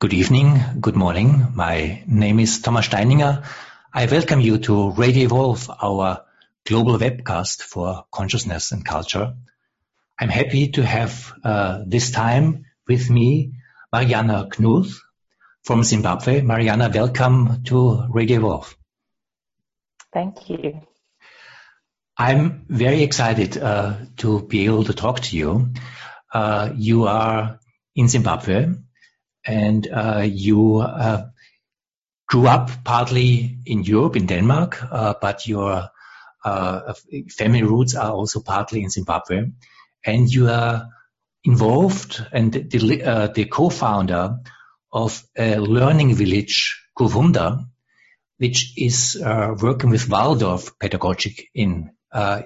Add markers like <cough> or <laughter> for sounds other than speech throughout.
Good evening, good morning. My name is Thomas Steininger. I welcome you to Radio Evolve, our global webcast for consciousness and culture. I'm happy to have uh, this time with me Mariana Knuth from Zimbabwe. Mariana, welcome to Radio Evolve. Thank you. I'm very excited uh, to be able to talk to you. Uh, you are in Zimbabwe and uh, you uh, grew up partly in Europe, in Denmark, uh, but your uh, family roots are also partly in Zimbabwe, and you are involved and the, uh, the co-founder of a learning village, Kufunda, which is uh, working with Waldorf pedagogic in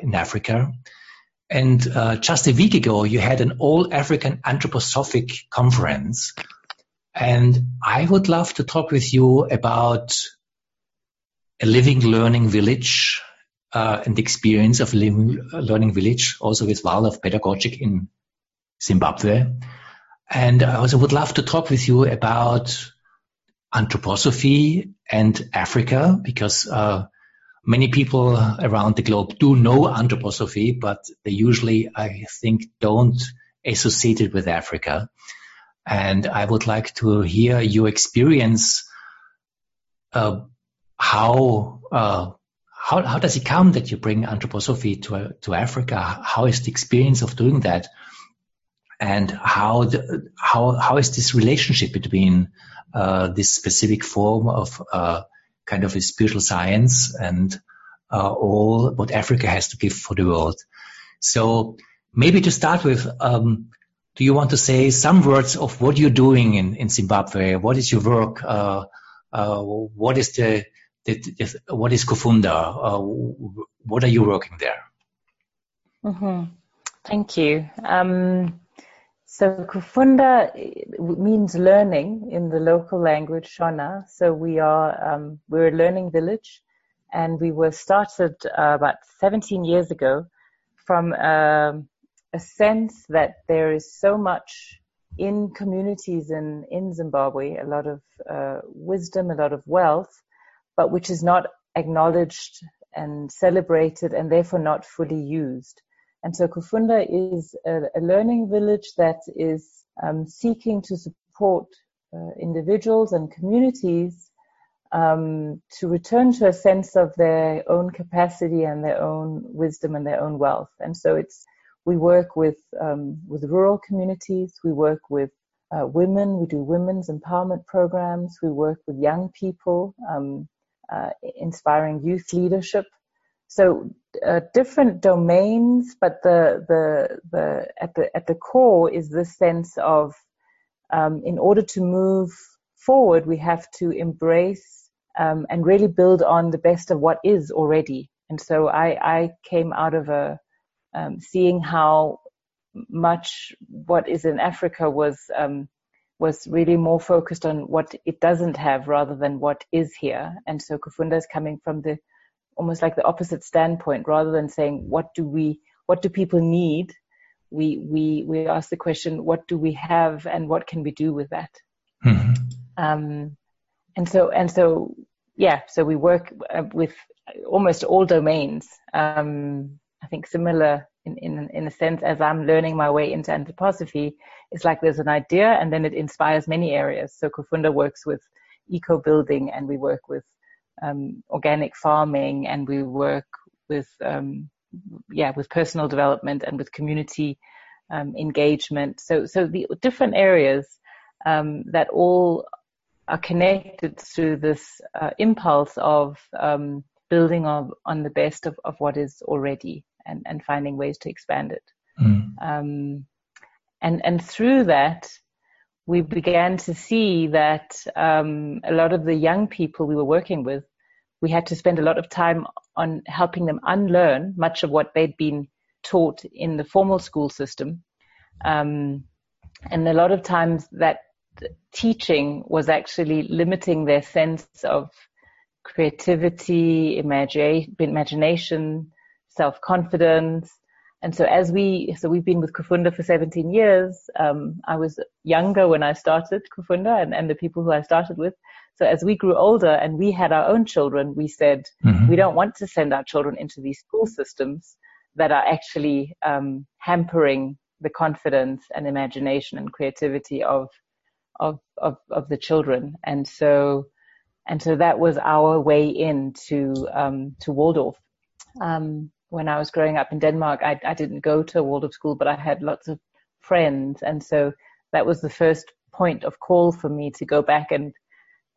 in Africa. And just a week ago, you had an all African anthroposophic conference and I would love to talk with you about a living learning village uh, and the experience of living learning village, also with Waldorf Pedagogic in Zimbabwe. And I also would love to talk with you about anthroposophy and Africa, because uh, many people around the globe do know anthroposophy, but they usually, I think, don't associate it with Africa and I would like to hear your experience. Uh, how uh, how how does it come that you bring anthroposophy to to Africa? How is the experience of doing that? And how the, how how is this relationship between uh, this specific form of uh, kind of a spiritual science and uh, all what Africa has to give for the world? So maybe to start with, um, do you want to say some words of what you're doing in, in Zimbabwe? What is your work? Uh, uh, what is the, the, the, what is Kufunda? Uh, what are you working there? Mm-hmm. Thank you. Um, so Kufunda means learning in the local language Shona. So we are um, we're a learning village, and we were started uh, about 17 years ago from. Um, a sense that there is so much in communities in, in Zimbabwe, a lot of uh, wisdom, a lot of wealth, but which is not acknowledged and celebrated and therefore not fully used. And so Kufunda is a, a learning village that is um, seeking to support uh, individuals and communities um, to return to a sense of their own capacity and their own wisdom and their own wealth. And so it's we work with um, with rural communities. We work with uh, women. We do women's empowerment programs. We work with young people, um, uh, inspiring youth leadership. So uh, different domains, but the the the at the at the core is this sense of um, in order to move forward, we have to embrace um, and really build on the best of what is already. And so I, I came out of a um, seeing how much what is in Africa was um, was really more focused on what it doesn't have rather than what is here. And so Kufunda is coming from the almost like the opposite standpoint, rather than saying what do we what do people need, we we we ask the question what do we have and what can we do with that. Mm-hmm. Um, and so and so yeah, so we work uh, with almost all domains. Um, I think similar in, in, in a sense as I'm learning my way into anthroposophy, it's like there's an idea and then it inspires many areas. So Kufunda works with eco building and we work with um, organic farming and we work with um, yeah with personal development and with community um, engagement. So so the different areas um, that all are connected through this uh, impulse of um, building on, on the best of, of what is already and, and finding ways to expand it. Mm. Um, and, and through that, we began to see that um, a lot of the young people we were working with, we had to spend a lot of time on helping them unlearn much of what they'd been taught in the formal school system. Um, and a lot of times that teaching was actually limiting their sense of creativity, imagine, imagination, self-confidence, and so as we, so we've been with Kufunda for 17 years. Um, I was younger when I started Kufunda and, and the people who I started with. So as we grew older and we had our own children, we said, mm-hmm. we don't want to send our children into these school systems that are actually um, hampering the confidence and imagination and creativity of, of, of, of the children. And so, and so that was our way into, um, to Waldorf. Um, when I was growing up in Denmark, I, I didn't go to a Waldorf school, but I had lots of friends. And so that was the first point of call for me to go back and,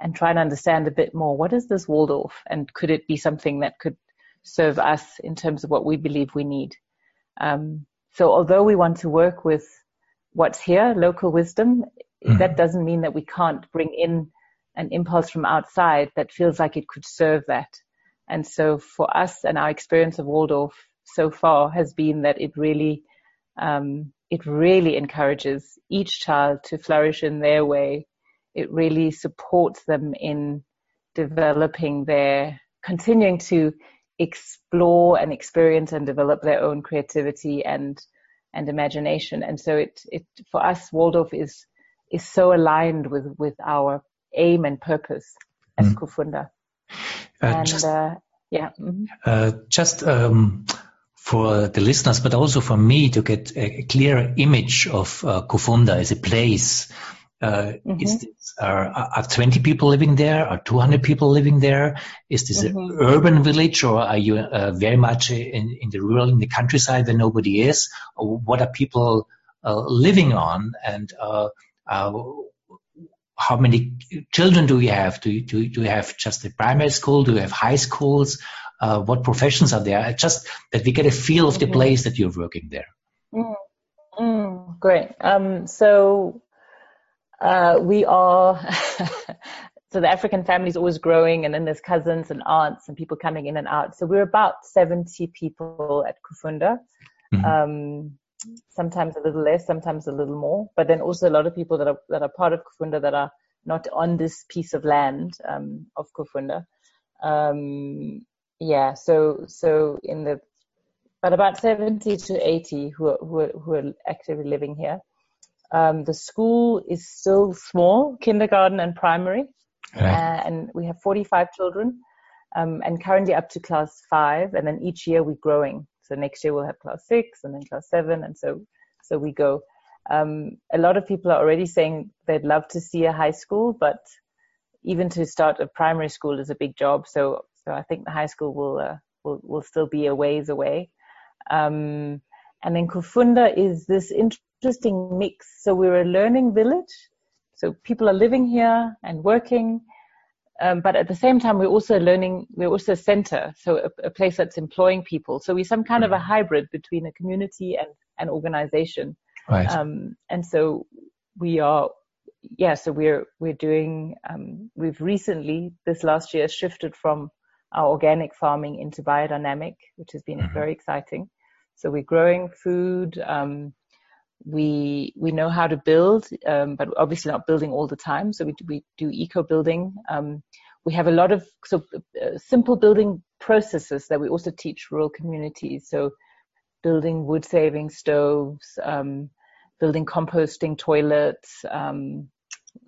and try and understand a bit more. What is this Waldorf? And could it be something that could serve us in terms of what we believe we need? Um, so although we want to work with what's here, local wisdom, mm-hmm. that doesn't mean that we can't bring in an impulse from outside that feels like it could serve that. And so for us and our experience of Waldorf so far has been that it really, um, it really encourages each child to flourish in their way. It really supports them in developing their, continuing to explore and experience and develop their own creativity and, and imagination. And so it, it, for us, Waldorf is, is so aligned with, with our aim and purpose as mm. Kufunda. Uh, and just, uh, yeah, mm-hmm. uh, just um, for the listeners, but also for me to get a, clear image of uh, Kufunda as a place. Uh, mm-hmm. Is this, are, are 20 people living there? Are 200 people living there? Is this mm-hmm. an urban village or are you uh, very much in, in the rural, in the countryside where nobody is? Or what are people uh, living on? And uh, uh, how many children do you have? Do you, do, do you have just a primary school? Do you have high schools? Uh, what professions are there? Just that we get a feel of the mm-hmm. place that you're working there. Mm, mm, great. Um, so uh, we are. <laughs> so the African family is always growing, and then there's cousins and aunts and people coming in and out. So we're about 70 people at Kufunda. Mm-hmm. Um, sometimes a little less, sometimes a little more. But then also a lot of people that are that are part of Kufunda that are not on this piece of land um, of Kufunda. Um, yeah, so so in the but about 70 to 80 who are, who are, who are actively living here. Um, the school is still small, kindergarten and primary, right. uh, and we have 45 children, um, and currently up to class five, and then each year we're growing. So next year we'll have class six and then class seven, and so so we go. Um, a lot of people are already saying they'd love to see a high school, but even to start a primary school is a big job. So so I think the high school will uh, will will still be a ways away. Um, and then Kufunda is this interesting mix. So we're a learning village. So people are living here and working, um, but at the same time, we're also learning, we're also a center, so a, a place that's employing people. So we're some kind mm-hmm. of a mm. hybrid between a community and an organization. Right. Um, and so we are, yeah, so we're, we're doing, um, we've recently, this last year, shifted from our organic farming into biodynamic, which has been mm-hmm. very exciting. So we're growing food, um, we we know how to build, um, but obviously not building all the time. So we we do eco building. Um, we have a lot of so uh, simple building processes that we also teach rural communities. So building wood saving stoves, um, building composting toilets, um,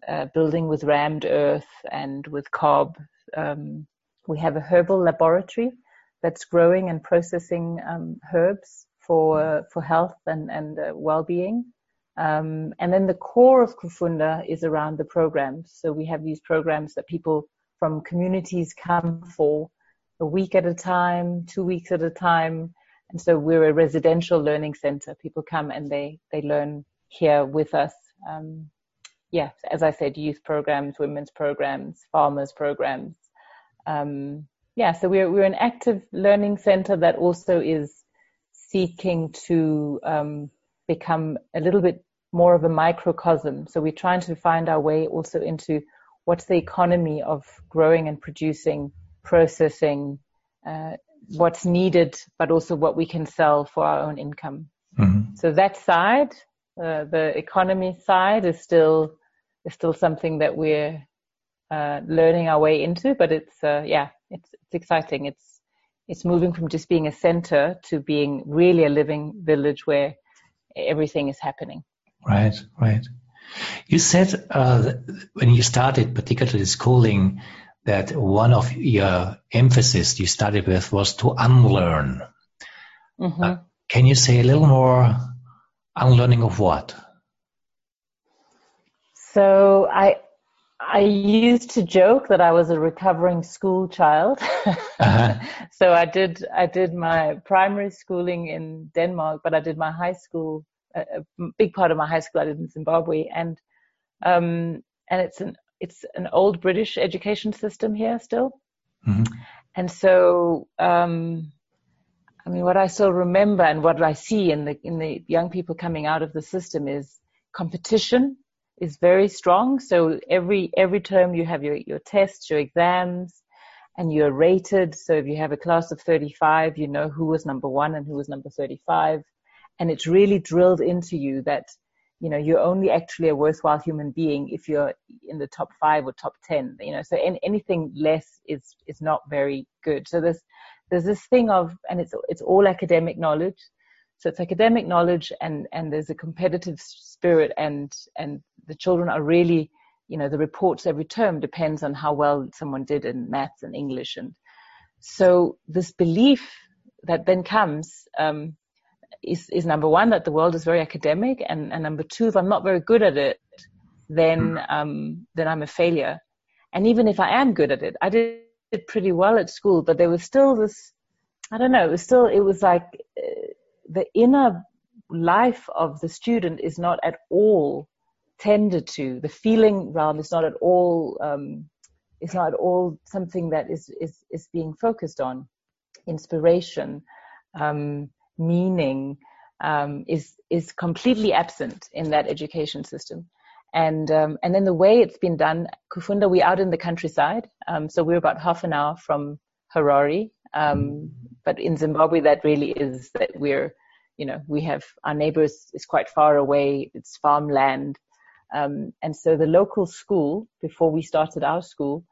uh, building with rammed earth and with cob. Um, we have a herbal laboratory that's growing and processing um, herbs for for health and and uh, well-being. Um, and then the core of Kufunda is around the programs. So we have these programs that people from communities come for a week at a time, two weeks at a time. And so we're a residential learning center. People come and they, they learn here with us. Um, yeah, as I said, youth programs, women's programs, farmers programs. Um, yeah, so we're, we're an active learning center that also is seeking to um, become a little bit more of a microcosm. So we're trying to find our way also into what's the economy of growing and producing, processing, uh, what's needed, but also what we can sell for our own income. Mm-hmm. So that side, uh, the economy side, is still is still something that we're uh, learning our way into. But it's uh, yeah, it's it's exciting. It's it's moving from just being a center to being really a living village where everything is happening. Right, right. You said uh, when you started, particularly schooling, that one of your emphasis you started with was to unlearn. Mm-hmm. Uh, can you say a little more unlearning of what? So I I used to joke that I was a recovering school child. uh-huh. <laughs> so I did I did my primary schooling in Denmark, but I did my high school a, a big part of my high school I did in Zimbabwe, and um, and it's an it's an old British education system here still, mm-hmm. and so um, I mean what I still remember and what I see in the in the young people coming out of the system is competition is very strong. So every every term you have your your tests, your exams, and you're rated. So if you have a class of 35, you know who was number one and who was number 35, and it's really drilled into you that you know you're only actually a worthwhile human being if you're in the top five or top 10. You know, so any, anything less is is not very good. So there's there's this thing of, and it's it's all academic knowledge. So it's academic knowledge and, and there's a competitive spirit and, and the children are really, you know, the reports every term depends on how well someone did in maths and English. And so this belief that then comes, um, is, is number one, that the world is very academic and, and number two, if I'm not very good at it, then, um, then I'm a failure. And even if I am good at it, I did pretty well at school, but there was still this, I don't know, it was still, it was like, uh, the inner life of the student is not at all tended to. The feeling realm is not at all um, is not at all something that is is is being focused on. Inspiration, um, meaning um, is is completely absent in that education system. And um, and then the way it's been done, Kufunda, we're out in the countryside, um, so we're about half an hour from Harare, um, but in Zimbabwe, that really is that we're, you know, we have our neighbors is quite far away. It's farmland. Um, and so the local school, before we started our school,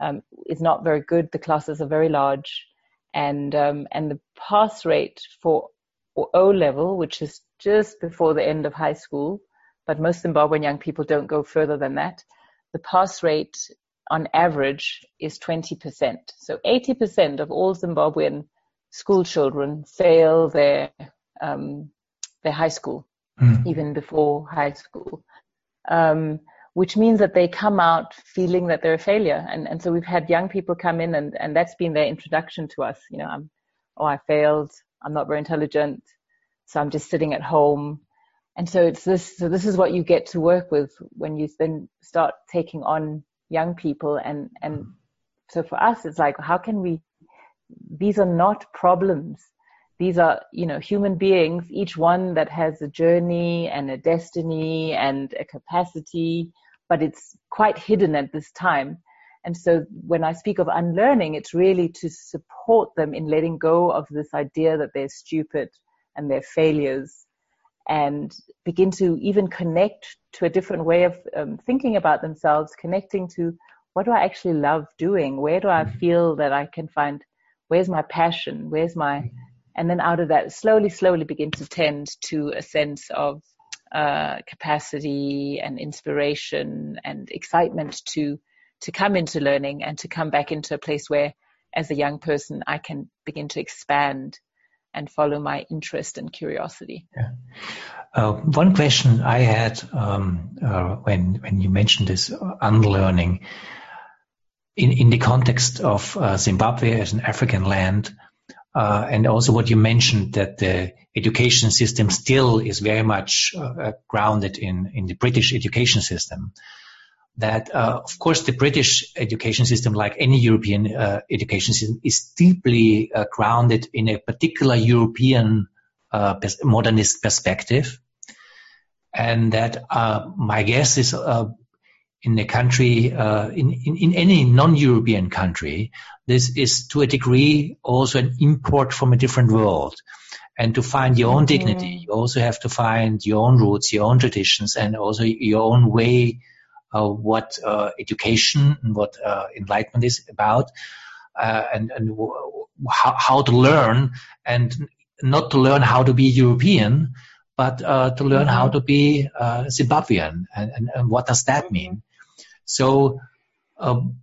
um, is not very good. The classes are very large. And, um, and the pass rate for O level, which is just before the end of high school, but most Zimbabwean young people don't go further than that. The pass rate on average is 20%. So 80% of all Zimbabwean school children fail their um, their high school, mm. even before high school, um, which means that they come out feeling that they're a failure. And and so we've had young people come in, and and that's been their introduction to us. You know, I'm oh I failed, I'm not very intelligent, so I'm just sitting at home. And so it's this. So this is what you get to work with when you then start taking on young people and and so for us it's like how can we these are not problems. These are you know human beings each one that has a journey and a destiny and a capacity but it's quite hidden at this time. And so when i speak of unlearning it's really to support them in letting go of this idea that they're stupid and they're failures and begin to even connect to a different way of um, thinking about themselves, connecting to what do I actually love doing? Where do I mm-hmm. feel that I can find, where's my passion? Where's my, mm-hmm. and then out of that, slowly, slowly begin to tend to a sense of uh, capacity and inspiration and excitement to, to come into learning and to come back into a place where, as a young person, I can begin to expand and follow my interest and curiosity. Yeah. Uh, one question I had um, uh, when when you mentioned this unlearning in in the context of uh, Zimbabwe as an African land, uh, and also what you mentioned that the education system still is very much uh, grounded in in the British education system that, uh, of course, the British education system, like any European uh, education system, is deeply uh, grounded in a particular European uh, modernist perspective. And that uh, my guess is uh, in a country, in, in, in any non-European country, this is to a degree also an import from a different world. And to find your own mm-hmm. dignity, you also have to find your own roots, your own traditions, and also your own way what uh, education and what uh, enlightenment is about, and, and w- how, how to learn and not to learn how to be European, but uh, to learn mm-hmm. how to be uh, Zimbabwean and, and, and, what does that mean? So um,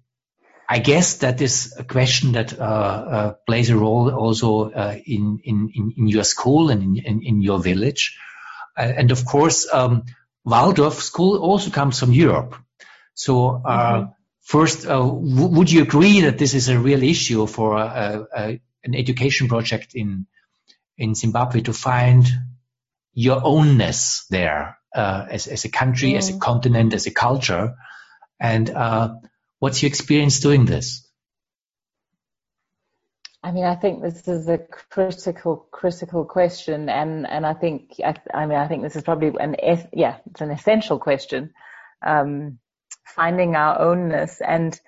I guess that is a question that uh, uh plays a role also uh, in, in, in your school and in, in, in your village. Uh, and of course, um, Waldorf school also comes from Europe. So mm-hmm. first, w- would you agree that this is a real issue for an education project in in Zimbabwe to find your ownness there uh, as, as a country, mm. as a mm. continent, as a culture. And uh, what's your experience doing this? I mean, I think this is a critical, critical question, and and I think I, I mean I think this is probably an yeah, it's an essential question. Um, finding our ownness, and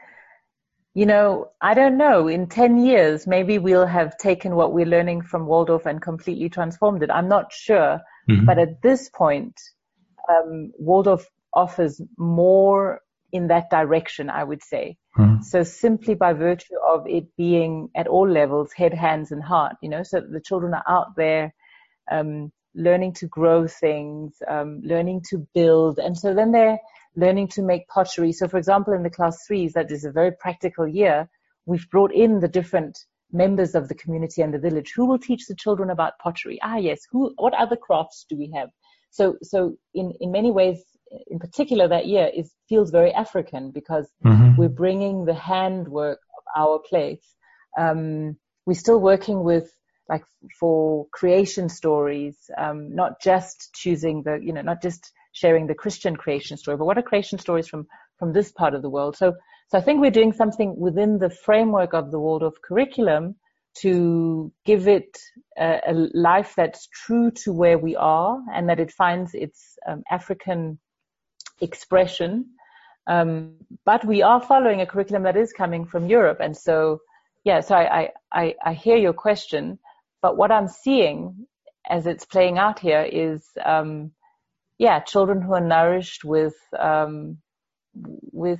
you know, I don't know. In ten years, maybe we'll have taken what we're learning from Waldorf and completely transformed it. I'm not sure, Mm-hmm. But at this point, um, Waldorf offers more in that direction, I would say. Mm-hmm. So simply by virtue of it being at all levels, head, hands, and heart, you know, so the children are out there um, learning to grow things, um, learning to build, and so then they're learning to make pottery. So, for example, in the class threes, that is a very practical year. We've brought in the different members of the community and the village who will teach the children about pottery ah yes who what other crafts do we have so so in in many ways in particular that year is feels very african because mm-hmm. we're bringing the handwork of our place um, we're still working with like for creation stories um, not just choosing the you know not just sharing the christian creation story but what are creation stories from from this part of the world so so I think we're doing something within the framework of the Waldorf curriculum to give it a, a life that's true to where we are and that it finds its um, African expression. Um, but we are following a curriculum that is coming from Europe. And so, yeah, so I, I, I hear your question, but what I'm seeing as it's playing out here is, um, yeah, children who are nourished with, um, with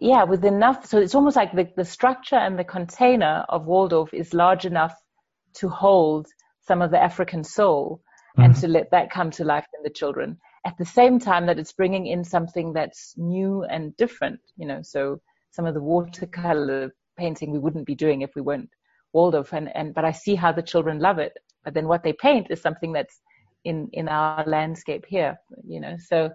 yeah, with enough. So it's almost like the, the structure and the container of Waldorf is large enough to hold some of the African soul mm-hmm. and to let that come to life in the children. At the same time that it's bringing in something that's new and different, you know, so some of the watercolor painting we wouldn't be doing if we weren't Waldorf and, and but I see how the children love it. But then what they paint is something that's in, in our landscape here, you know. So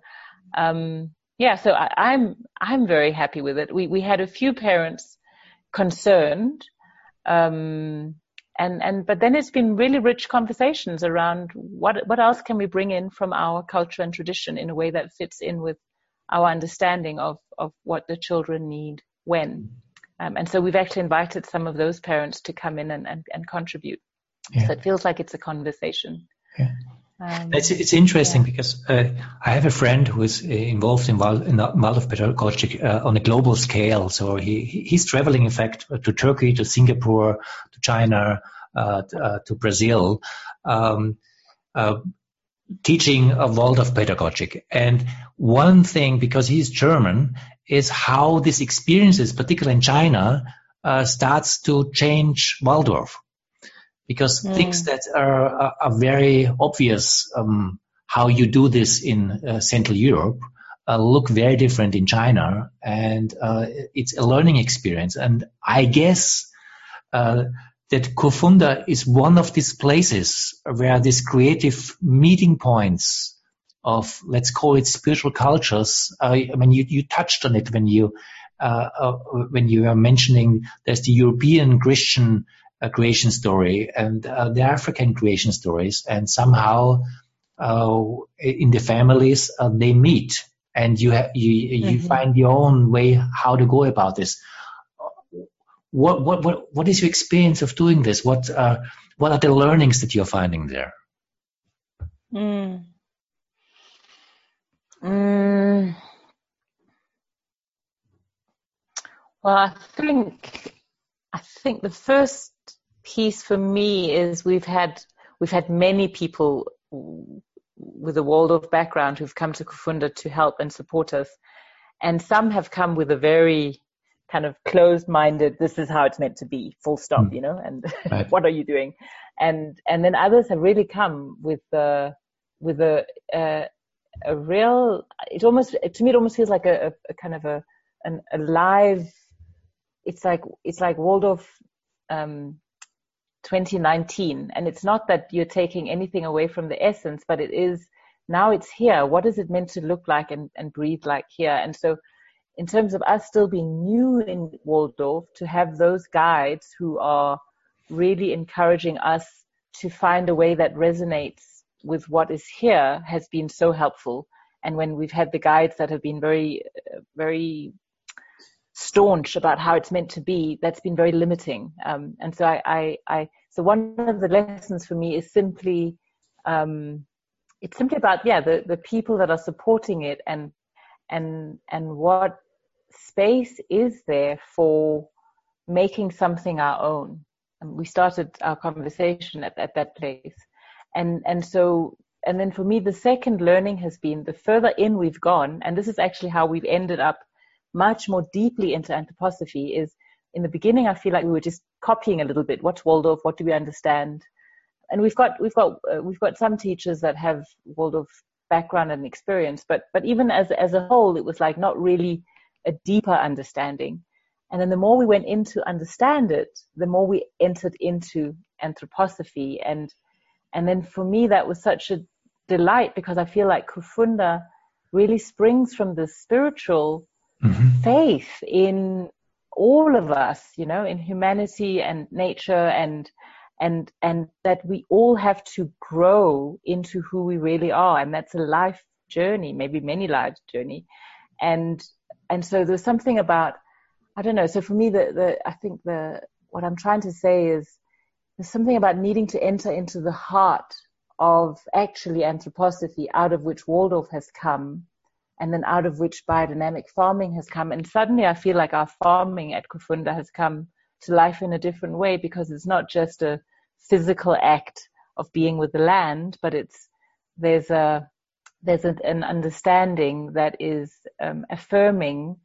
um yeah, so I, I'm I'm very happy with it. We we had a few parents concerned, um, and and but then it's been really rich conversations around what what else can we bring in from our culture and tradition in a way that fits in with our understanding of of what the children need when. Um, and so we've actually invited some of those parents to come in and, and, and contribute. Yeah. So it feels like it's a conversation. Yeah. Um, it's, it's interesting yeah. because uh, I have a friend who is uh, involved in, Val, in Waldorf pedagogic uh, on a global scale. So he he's traveling, in fact, to Turkey, to Singapore, to China, uh, to, uh, to, Brazil, um, uh, teaching a Waldorf pedagogic. And one thing, because he's German, is how this experiences, particularly in China, starts to change Waldorf because mm. things that are, are, are very obvious um, how you do this in uh, Central Europe uh, look very different in China, and uh, it's a learning experience. And I guess uh, that Kufunda is one of these places where these creative meeting points of let's call it spiritual cultures. I mean, you, you touched on it when you uh, uh, when you are mentioning there's the European Christian creation story and uh, the African creation stories, and somehow uh, in the families uh, they meet, and you ha- you you mm-hmm. find your own way how to go about this. What what what what is your experience of doing this? What uh, what are the learnings that you're finding there? Mm. Mm. Well, I think I think the first piece for me is we've had we've had many people with a Waldorf background who've come to Kufunda to help and support us, and some have come with a very kind of closed-minded. This is how it's meant to be. Full stop. Mm. You know. And <laughs> right. what are you doing? And and then others have really come with the with a uh, a real. It almost to me it almost feels like a, a, a kind of a an alive. It's like it's like Waldorf. Um, 2019 and it's not that you're taking anything away from the essence but it is now it's here. What is it meant to look like and, and breathe like here? And so in terms of us still being new in Waldorf, to have those guides who are really encouraging us to find a way that resonates with what is here has been so helpful. And when we've had the guides that have been very, very staunch about how it's meant to be, that's been very limiting. Um, and so I, I, I, so one of the lessons for me is simply, um, it's simply about, yeah, the, the people that are supporting it and, and, and what space is there for making something our own? And we started our conversation at, at that place. And, and so, and then for me, the second learning has been the further in we've gone, and this is actually how we've ended up much more deeply into anthroposophy is in the beginning, I feel like we were just copying a little bit. What's Waldorf? What do we understand? And we've got we've got uh, we've got some teachers that have Waldorf background and experience, but but even as as a whole, it was like not really a deeper understanding. And then the more we went in to understand it, the more we entered into anthroposophy. And, and then for me, that was such a delight because I feel like Kufunda really springs from the spiritual mm-hmm. faith in all of us, you know, in humanity and nature and, and, and that we all have to grow into who we really are. And that's a life journey, maybe many lives journey. And, and so there's something about I don't know. So for me, the the I think the what I'm trying to say is there's something about needing to enter into the heart of actually anthroposophy, out of which Waldorf has come, and then out of which biodynamic farming has come. And suddenly, I feel like our farming at Kufunda has come to life in a different way because it's not just a physical act of being with the land, but it's there's a there's an understanding that is um, affirming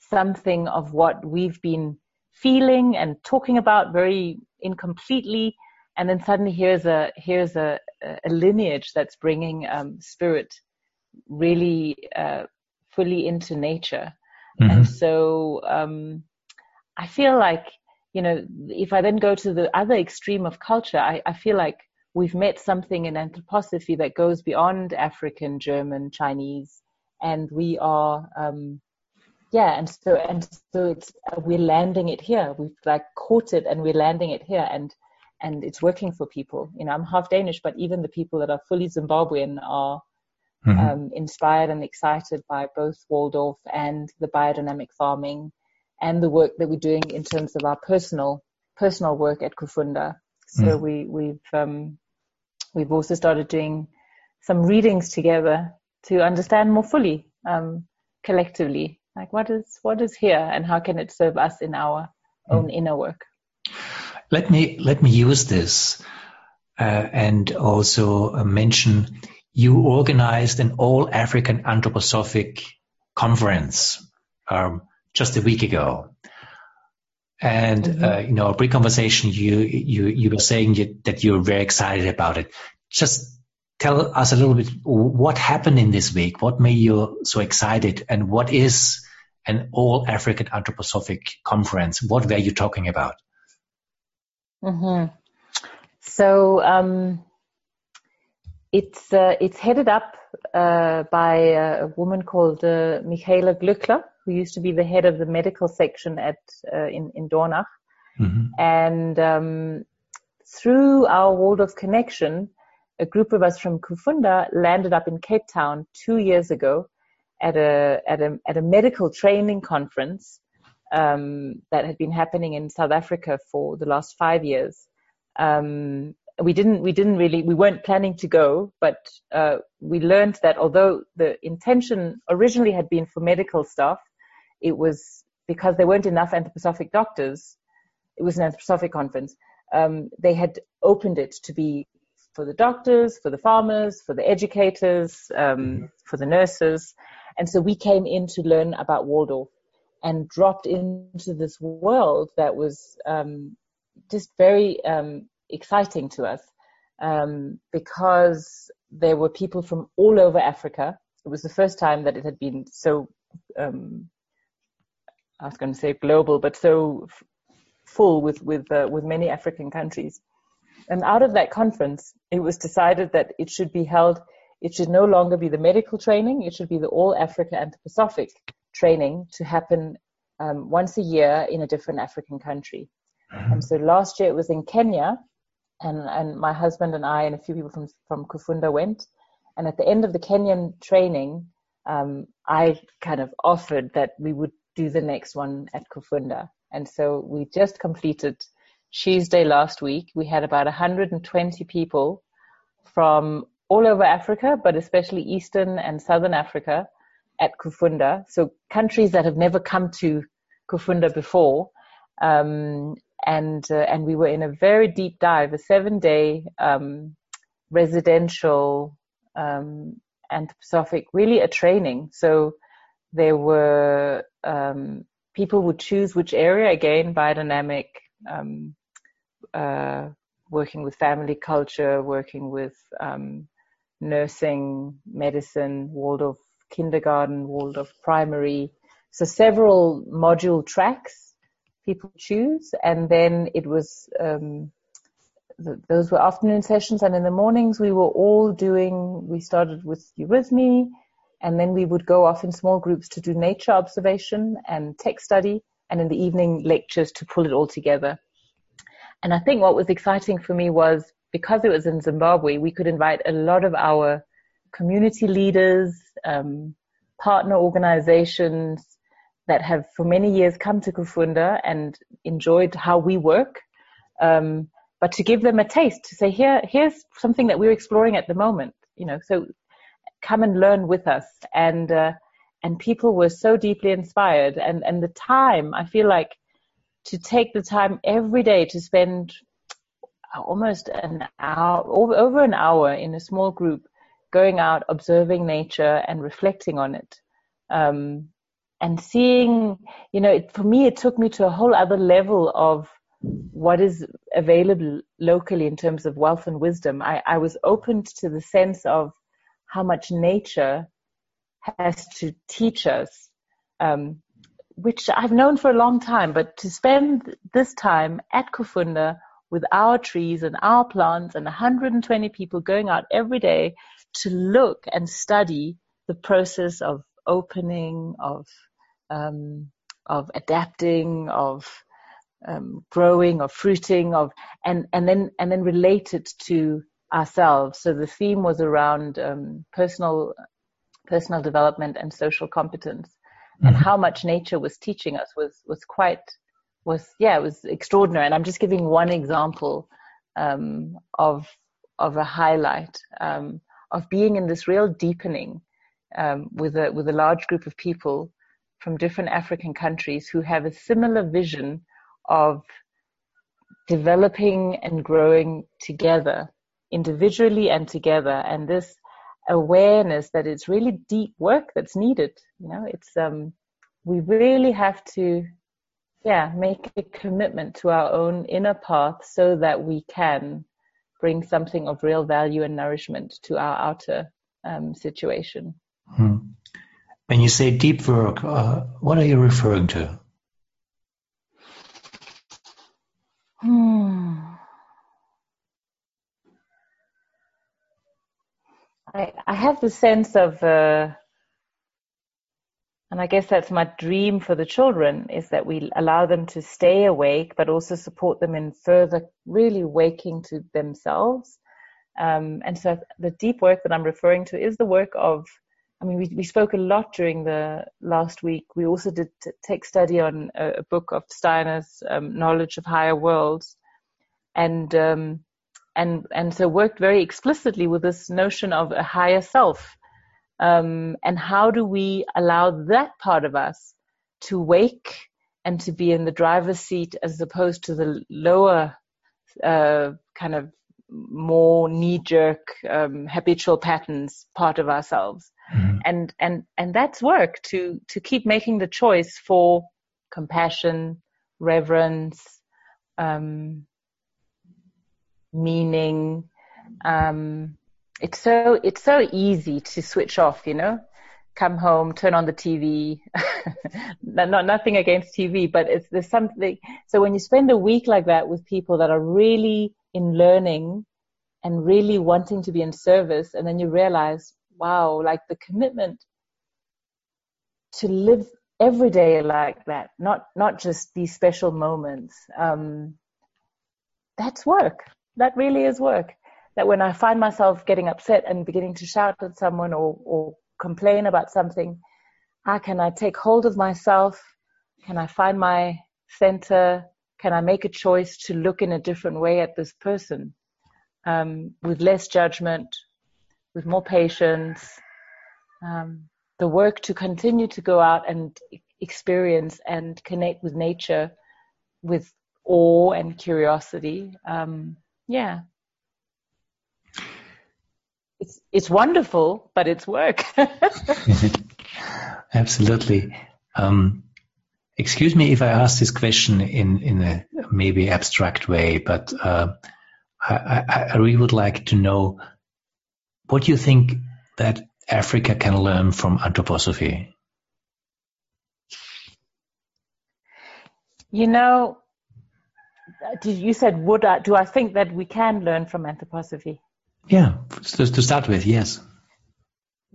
something of what we've been feeling and talking about very incompletely and then suddenly here's a here's a, a lineage that's bringing um, spirit really uh, fully into nature mm-hmm. and so um, i feel like you know if i then go to the other extreme of culture i, I feel like we've met something in anthroposophy that goes beyond African, German, Chinese, and we are, um, yeah, and so and so it's uh, we're landing it here. We've like caught it and we're landing it here, and and it's working for people. You know, I'm half Danish, but even the people that are fully Zimbabwean are mm-hmm. um, inspired and excited by both Waldorf and the biodynamic farming and the work that we're doing in terms of our personal personal work at Kufunda. So mm. we we've um, we've also started doing some readings together to understand more fully um, collectively, like what is what is here and how can it serve us in our mm. own inner work. Let me let me use this uh, and also uh, mention you organized an all African anthroposophic conference um, just a week ago. And mm-hmm. uh, you know, a pre-conversation, you you you were saying you, that you're very excited about it. Just tell us a little bit what happened in this week. What made you so excited, and what is an All African Anthroposophic Conference? What were you talking about? Mm-hmm. So um, it's uh, it's headed up uh, by a woman called uh, Michaela Glöckler, who used to be the head of the medical section at uh, in in Dornach, mm-hmm. and um, through our Waldorf connection, a group of us from Kufunda landed up in Cape Town two years ago at a at a at a medical training conference um, that had been happening in South Africa for the last five years. Um, we didn't we didn't really we weren't planning to go, but uh, we learned that although the intention originally had been for medical staff, it was because there weren't enough anthroposophic doctors. It was an anthroposophic conference. Um, they had opened it to be for the doctors, for the farmers, for the educators, um, mm-hmm. for the nurses, and so we came in to learn about Waldorf. and dropped into this world that was um, just very um, exciting to us um, because there were people from all over Africa. It was the first time that it had been so, um, I was going to say global, but so f- full with with uh, with many African countries. And out of that conference, it was decided that it should be held. It should no longer be the medical training. It should be the All Africa Anthroposophic training to happen um, once a year in a different African country. Mm-hmm. And so last year it was in Kenya, and, and my husband and I and a few people from, from Kufunda went. And at the end of the Kenyan training, um, I kind of offered that we would do the next one at Kufunda. And so we just completed Tuesday last week. We had about 120 people from all over Africa, but especially Eastern and Southern Africa at Kufunda. So countries that have never come to Kufunda before. Um, and uh, and we were in a very deep dive, a seven day um, residential um, anthroposophic, really a training. So there were um, people would choose which area again, biodynamic, um, uh, working with family culture, working with um, nursing, medicine, Waldorf kindergarten, Waldorf primary. So several module tracks people choose. And then it was, um, those were afternoon sessions. And in the mornings, we were all doing, we started with eurythmy, and then we would go off in small groups to do nature observation and text study. And in the evening, lectures to pull it all together. And I think what was exciting for me was because it was in Zimbabwe, we could invite a lot of our community leaders, um, partner organizations, that have for many years come to Kufunda and enjoyed how we work. Um, but to give them a taste, to say, here, here's something that we're exploring at the moment, you know, so come and learn with us. And, uh, and people were so deeply inspired and, and the time, I feel like to take the time every day to spend almost an hour, over, an hour in a small group, going out, observing nature and reflecting on it. Um, and seeing, you know, it, for me, it took me to a whole other level of what is available locally in terms of wealth and wisdom. I, I was opened to the sense of how much nature has to teach us, um, which I've known for a long time, but to spend this time at Kufunda with our trees and our plants and 120 people going out every day to look and study the process of opening, of um, of adapting, of um, growing, of fruiting, of and and then and then related to ourselves. So the theme was around um, personal personal development and social competence, mm-hmm. and how much nature was teaching us was was quite was yeah it was extraordinary. And I'm just giving one example um, of of a highlight um, of being in this real deepening um, with a with a large group of people from different African countries who have a similar vision of developing and growing together, individually and together. And this awareness that it's really deep work that's needed. You know, it's um, we really have to, yeah, make a commitment to our own inner path so that we can bring something of real value and nourishment to our outer um, situation. Hmm. When you say deep work, uh, what are you referring to? Hmm. I, I have the sense of, uh, and I guess that's my dream for the children, is that we allow them to stay awake, but also support them in further really waking to themselves. Um, and so the deep work that I'm referring to is the work of I mean, we, we spoke a lot during the last week. We also did t- take study on a, a, book of Steiner's um, Knowledge of Higher Worlds, and um, and and so worked very explicitly with this notion of a higher self, um, and how do we allow that part of us to wake and to be in the driver's seat as opposed to the lower uh, kind of more knee-jerk um, habitual patterns part of ourselves mm-hmm. and and and that's work to to keep making the choice for compassion, reverence, um, meaning. Um, it's so it's so easy to switch off, you know. Come home, turn on the TV. <laughs> not nothing against TV, but it's there's something. So when you spend a week like that with people that are really in learning and really wanting to be in service, and then you realize, wow, like the commitment to live every day like that, not not just these special moments. Um, that's work. That really is work. That when I find myself getting upset and beginning to shout at someone or, or complain about something, how can I take hold of myself? Can I find my center? Can I make a choice to look in a different way at this person um, with less judgment, with more patience? Um, the work to continue to go out and experience and connect with nature with awe and curiosity. Um, yeah. It's, it's wonderful, but it's work. <laughs> <laughs> Absolutely. Um, excuse me if I ask this question in, in a maybe abstract way, but uh, I, I, I really would like to know what you think that Africa can learn from anthroposophy? You know, you said, would I, do I think that we can learn from anthroposophy? Yeah, to, to start with, yes.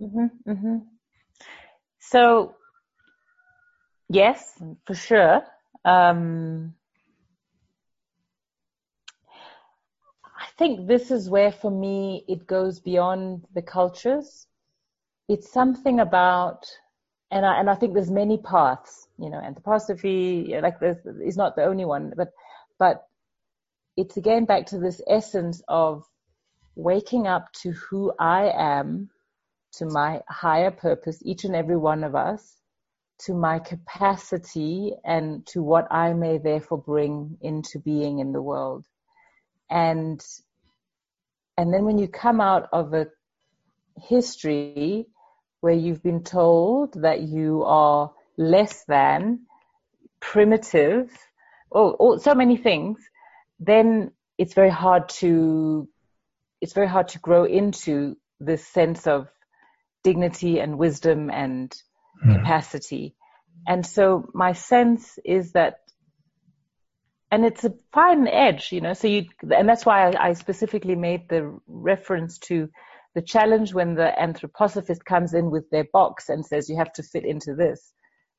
Mm-hmm, mm-hmm. So, yes, for sure. Um, I think this is where, for me, it goes beyond the cultures it's something about, and I, and I think there's many paths, you know, anthroposophy, like this is not the only one, but, but it's again back to this essence of waking up to who I am, to my higher purpose, each and every one of us, to my capacity and to what I may therefore bring into being in the world. And, and then when you come out of a history where you've been told that you are less than, primitive, or, or so many things, then it's very hard to it's very hard to grow into this sense of dignity and wisdom and. Capacity. And so my sense is that, and it's a fine edge, you know, so you, and that's why I, I specifically made the reference to the challenge when the anthroposophist comes in with their box and says you have to fit into this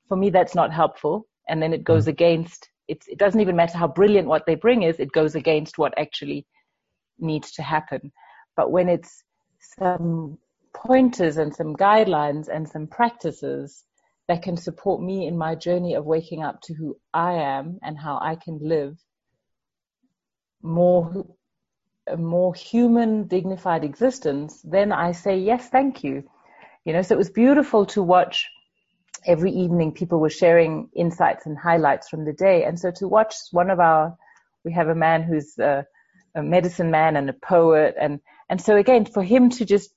for me that's not helpful and then it goes mm. against it doesn't even matter how brilliant what they bring is it goes against what actually needs to happen but when it's some pointers and some guidelines and some practices that can support me in my journey of waking up to who I am and how I can live more a more human, dignified existence, then I say, yes, thank you. You know, so it was beautiful to watch every evening people were sharing insights and highlights from the day. And so to watch one of our, we have a man who's a, a medicine man and a poet. And, and so again, for him to just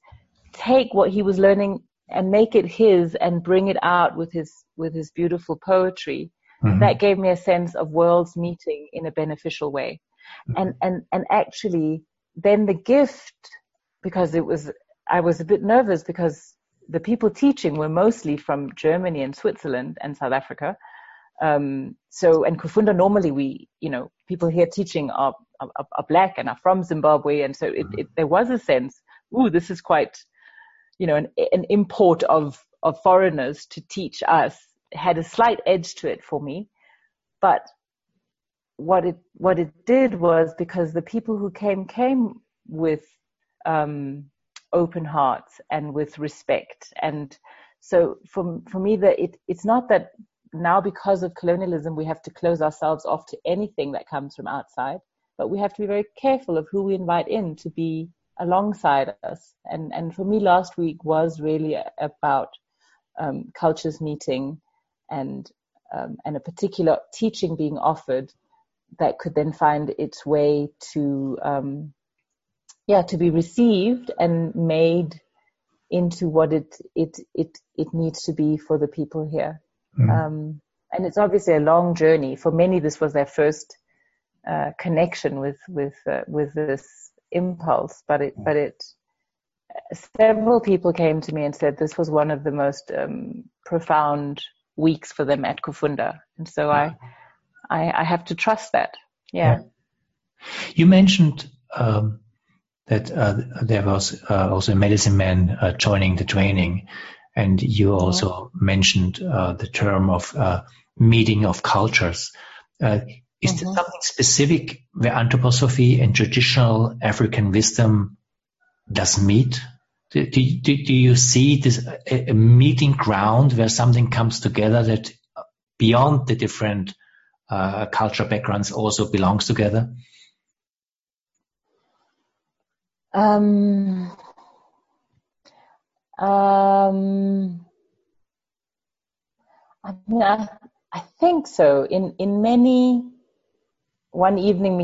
take what he was learning and make it his and bring it out with his, with his beautiful poetry, mm-hmm. that gave me a sense of worlds meeting in a beneficial way and and and actually then the gift because it was I was a bit nervous because the people teaching were mostly from Germany and Switzerland and South Africa. Um, so, and Kufunda, normally we, you know, people here teaching are, are, are black and are from Zimbabwe. And so it, it, there was a sense, ooh, this is quite, you know, an, an import of, of foreigners to teach us had a slight edge to it for me. But what it what it did was because the people who came came with um, open hearts and with respect and so for for me that it it's not that now because of colonialism we have to close ourselves off to anything that comes from outside but we have to be very careful of who we invite in to be alongside us and and for me last week was really about um, cultures meeting and um, and a particular teaching being offered that could then find its way to um, yeah to be received and made into what it it it it needs to be for the people here. Mm. Um, and it's obviously a long journey. For many, this was their first uh, connection with with uh, with this impulse, but it but it several people came to me and said this was one of the most um, profound weeks for them at Kufunda, and so I, I, I have to trust that. Yeah. yeah. You mentioned um, that uh, there was uh, also a medicine man uh, joining the training, and you also yeah. mentioned uh, the term of uh, meeting of cultures. Is mm-hmm. there something specific where anthroposophy and traditional African wisdom does meet? Do, do, do you see this a, a, meeting ground where something comes together that beyond the different uh, cultural backgrounds also belongs together? Um, um, I mean, I, I think so. In in many, one evening,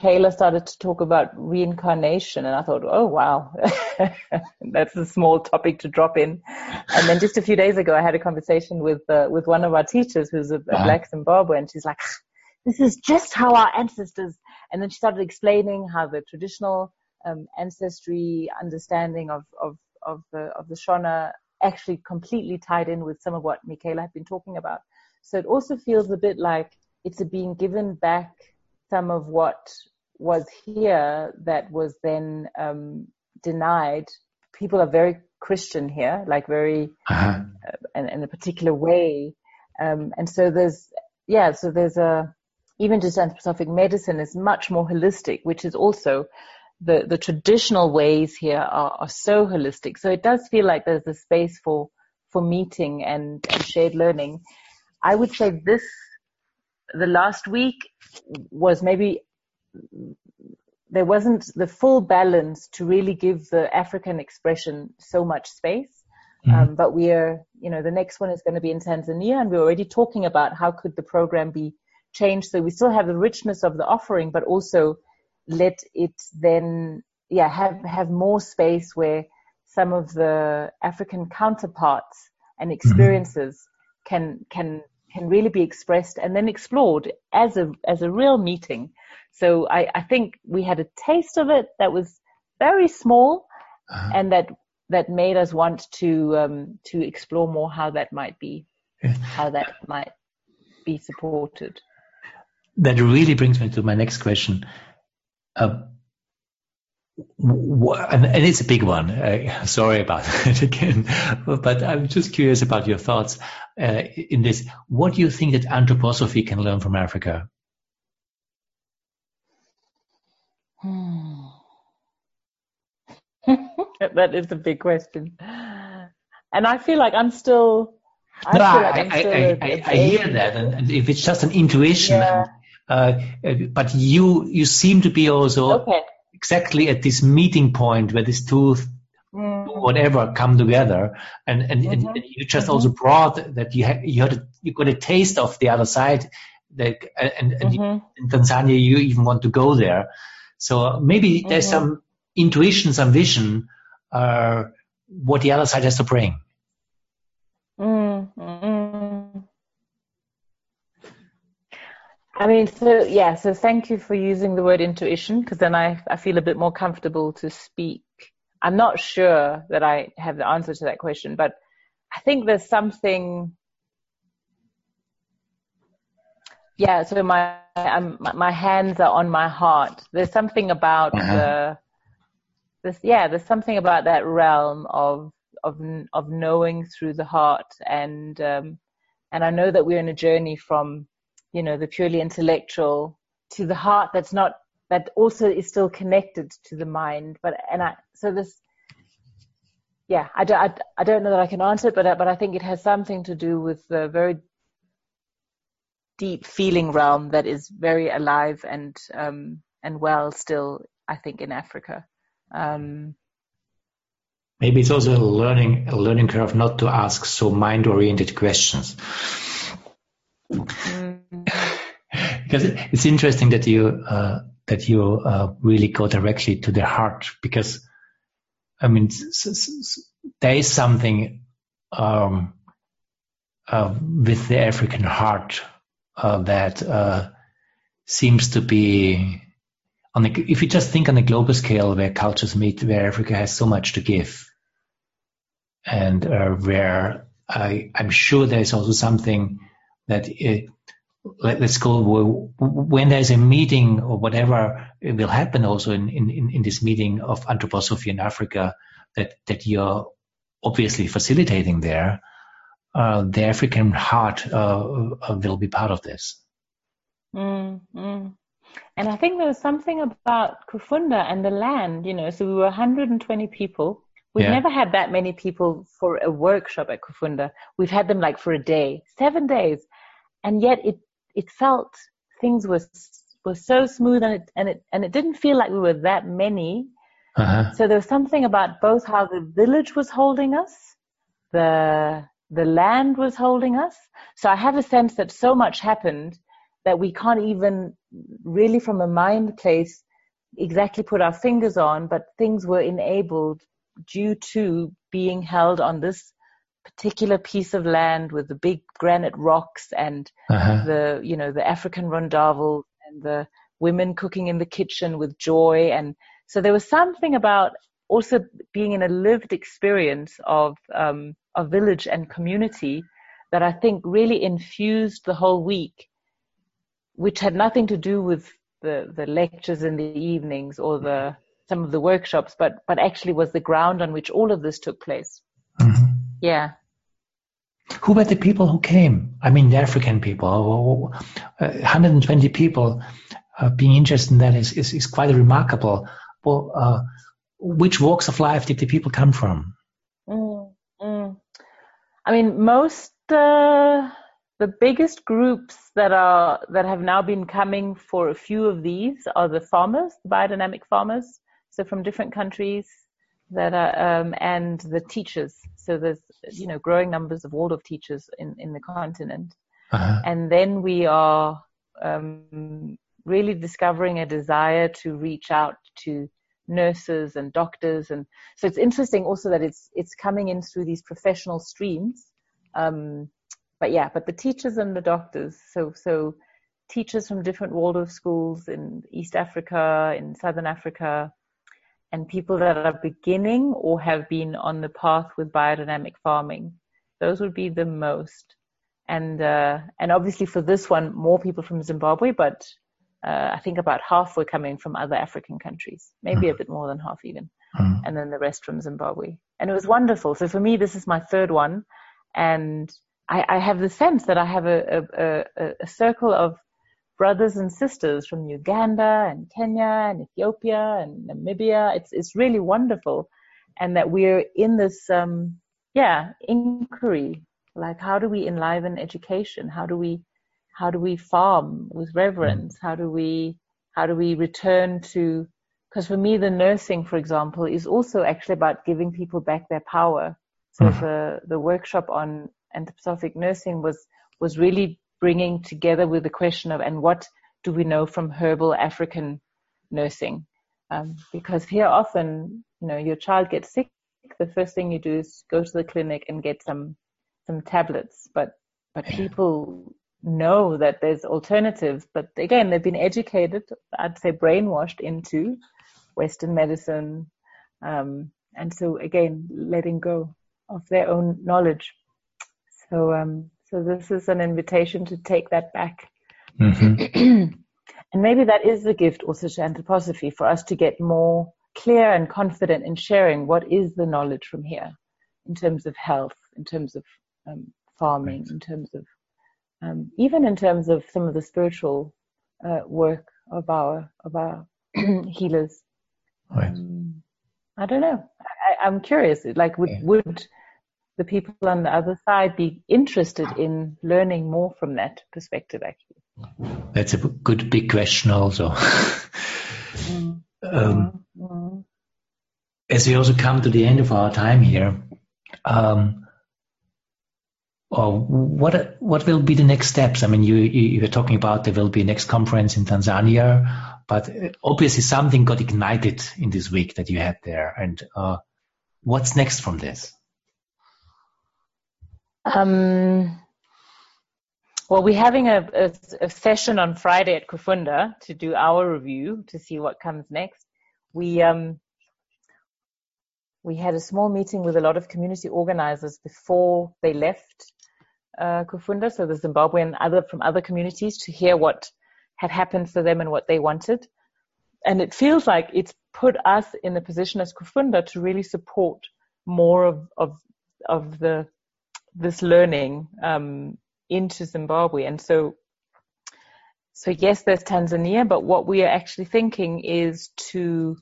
Michaela started to talk about reincarnation, and I thought, oh wow, <laughs> that's a small topic to drop in. And then just a few days ago, I had a conversation with uh, with one of our teachers, who's a, a wow. black Zimbabwean, and she's like, "This is just how our ancestors." And then she started explaining how the traditional um, ancestry understanding of of of the of the Shona actually completely tied in with some of what Michaela had been talking about. So it also feels a bit like it's a being given back some of what was here that was then um, denied. People are very Christian here, like very uh-huh. uh, in, in, a particular way, um, and so there's yeah, so there's a even just anthroposophic medicine is much more holistic, which is also the the traditional ways here are, are so holistic. So it does feel like there's a space for for meeting and, and shared learning. I would say this the last week was maybe there wasn't the full balance to really give the African expression so much space. Mm-hmm. Um, but we are, you know, the next one is going to be in Tanzania, and we're already talking about how could the program be changed so we still have the richness of the offering, but also let it then, yeah, have have more space where some of the African counterparts and mm-hmm. experiences mm-hmm. can can can really be expressed and then explored as a as a real meeting. So I, I think we had a taste of it that was very small, uh-huh. and that that made us want to um, to explore more how that might be, yeah. how that might be supported. That really brings me to my next question. Uh, and, and, it's a big one. Uh, sorry about <laughs> it again, but I'm just curious about your thoughts uh, in this. What do you think that anthroposophy can learn from Africa? Hmm. <laughs> that is a big question, and I feel like I'm still. I no, I, like I, I, I, hear that, and if it's just an intuition, yeah. and, uh, but you you seem to be also okay exactly at this meeting point where these two mm. whatever come together and and, mm-hmm. and you just mm-hmm. also brought that you had you had a, you got a taste of the other side that and, and mm-hmm. in Tanzania you even want to go there so maybe there's mm-hmm. some intuition some vision uh, what the other side has to bring I mean, so yeah, so thank you for using the word intuition because then I, I feel a bit more comfortable to speak. I'm not sure that I have the answer to that question, but I think there's something. Yeah, so my I'm, my hands are on my heart. There's something about uh-huh. the this yeah, there's something about that realm of of of knowing through the heart and um, and I know that we're in a journey from you know, the purely intellectual to the heart that's not, that also is still connected to the mind. But, and I, so this, yeah, I don't, I, I don't know that I can answer it, but, but I think it has something to do with the very deep feeling realm that is very alive and, um, and well still, I think, in Africa. Um, Maybe it's also a learning a learning curve not to ask so mind oriented questions. Mm because it's interesting that you uh, that you uh, really go directly to the heart because I mean there is something um, uh, with the African heart uh, that uh, seems to be on the, if you just think on a global scale where cultures meet, where Africa has so much to give, and uh, where I, am sure there's also something that it, let, us go when there's a meeting or whatever it will happen also in, in, in this meeting of anthroposophy in Africa that, that you're obviously facilitating there, uh, the African heart uh, will be part of this. Mm, mm. And I think there was something about Kufunda and the land, you know, so we were 120 people. We've yeah. never had that many people for a workshop at Kufunda. We've had them like for a day, seven days. And yet it, it felt things were, were so smooth and it, and it, and it didn't feel like we were that many. Uh-huh. So there was something about both how the village was holding us, the, the land was holding us. So I have a sense that so much happened that we can't even really from a mind place exactly put our fingers on, but things were enabled due to being held on this particular piece of land with the big granite rocks and uh-huh. the you know the African rondavel and the women cooking in the kitchen with joy and so there was something about also being in a lived experience of um, of village and community that I think really infused the whole week which had nothing to do with the, the lectures in the evenings or the some of the workshops, but but actually was the ground on which all of this took place. Mm-hmm. Yeah. Who were the people who came? I mean, the African people. 120 people uh, being interested in that is, is, is quite remarkable. Well, uh, which walks of life did the people come from? Mm, mm. I mean, most uh, the biggest groups that are that have now been coming for a few of these are the farmers, the biodynamic farmers, so from different countries that are um, and the teachers. So there's you know growing numbers of Waldorf teachers in in the continent, uh-huh. and then we are um, really discovering a desire to reach out to nurses and doctors and so it's interesting also that it's it's coming in through these professional streams um, but yeah, but the teachers and the doctors. So so teachers from different Waldorf schools in East Africa, in Southern Africa, and people that are beginning or have been on the path with biodynamic farming. Those would be the most. And uh, and obviously for this one, more people from Zimbabwe, but uh, I think about half were coming from other African countries, maybe mm. a bit more than half even, mm. and then the rest from Zimbabwe. And it was wonderful. So for me, this is my third one, and I, I have the sense that I have a, a, a, circle of brothers and sisters from Uganda and Kenya and Ethiopia and Namibia. It's it's really wonderful, and that we're in this um, yeah inquiry. Like, how do we enliven education? How do we how do we farm with reverence? How do we how do we return to because for me the nursing for example is also actually about giving people back their power so mm-hmm. the the workshop on anthroposophic nursing was was really bringing together with the question of and what do we know from herbal African nursing? Um, because here often, you know, your child gets sick, the first thing you do is go to the clinic and get some some tablets. But but people know that there's alternatives. But again, they've been educated, I'd say brainwashed into Western medicine. Um, and so again, letting go of their own knowledge. So, um, so this is an invitation to take that back. Mm-hmm. <clears throat> and maybe that is the gift also to anthroposophy for us to get more clear and confident in sharing what is the knowledge from here in terms of health, in terms of um, farming, right. in terms of um, even in terms of some of the spiritual uh, work of our of our <clears throat> healers. Right. Um, I don't know. I, am curious. Like, would yeah. would the people on the other side be interested in learning more from that perspective actually that's a good big question also <laughs> mm-hmm. um, mm-hmm. as we also come to the end of our time here um, or what what will be the next steps? I mean, you, you were talking about there will be next conference in Tanzania, but obviously something got ignited in this week that you had there. And uh, what's next from this? Um, Well, we're having a, a, a, session on Friday at Kufunda to do our review to see what comes next. We um, we had a small meeting with a lot of community organizers before they left uh, Kufunda, so the Zimbabwean other from other communities to hear what had happened for them and what they wanted. And it feels like it's put us in a position as Kufunda to really support more of of of the this learning um, into Zimbabwe. And so, so yes, there's Tanzania, but what we are actually thinking is to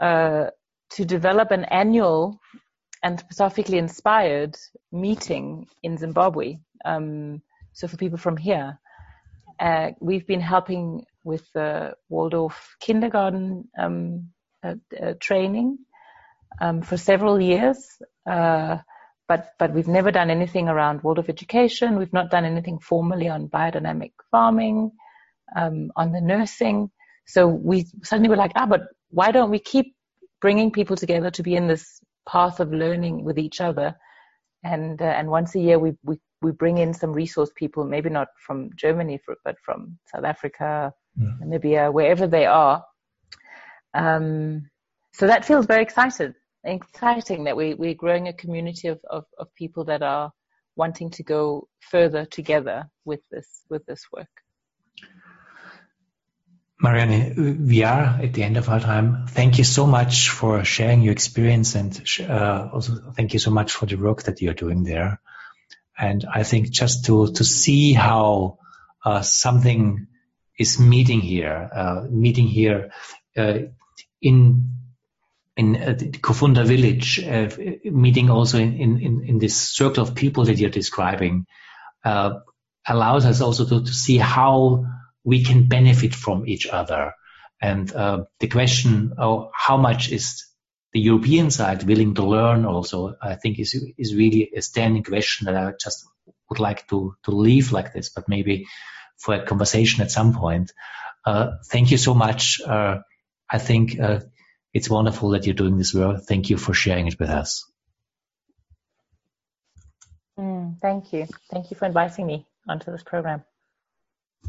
uh, to develop an annual anthroposophically inspired meeting in Zimbabwe. Um, so for people from here, uh, we've been helping with the Waldorf kindergarten um, uh, uh, training um, for several years. But but we've never done anything around Waldorf education. We've not done anything formally on biodynamic farming, um, on the nursing. So we suddenly were like, ah, but why don't we keep bringing people together to be in this path of learning with each other? And uh, and once a year we, we we bring in some resource people, maybe not from Germany, for, but from South Africa, yeah. Namibia, wherever they are. Um, so that feels very excited exciting that we, we're growing a community of, of, of people that are wanting to go further together with this with this work. Marianne, we are at the end of our time. Thank you so much for sharing your experience and uh, also thank you so much for the work that you're doing there. And I think just to, to see how uh, something is meeting here, uh, meeting here uh, in in uh, Kufunda village, uh, meeting also in, in, in this circle of people that you're describing, uh, allows us also to, to see how we can benefit from each other. And uh, the question, oh, how much is the European side willing to learn also, I think is, is really a standing question that I just would like to, to leave like this, but maybe for a conversation at some point. Uh, thank you so much. Uh, I think it's wonderful that you're doing this work. Thank you for sharing it with us. Mm, thank you. Thank you for inviting me onto this program.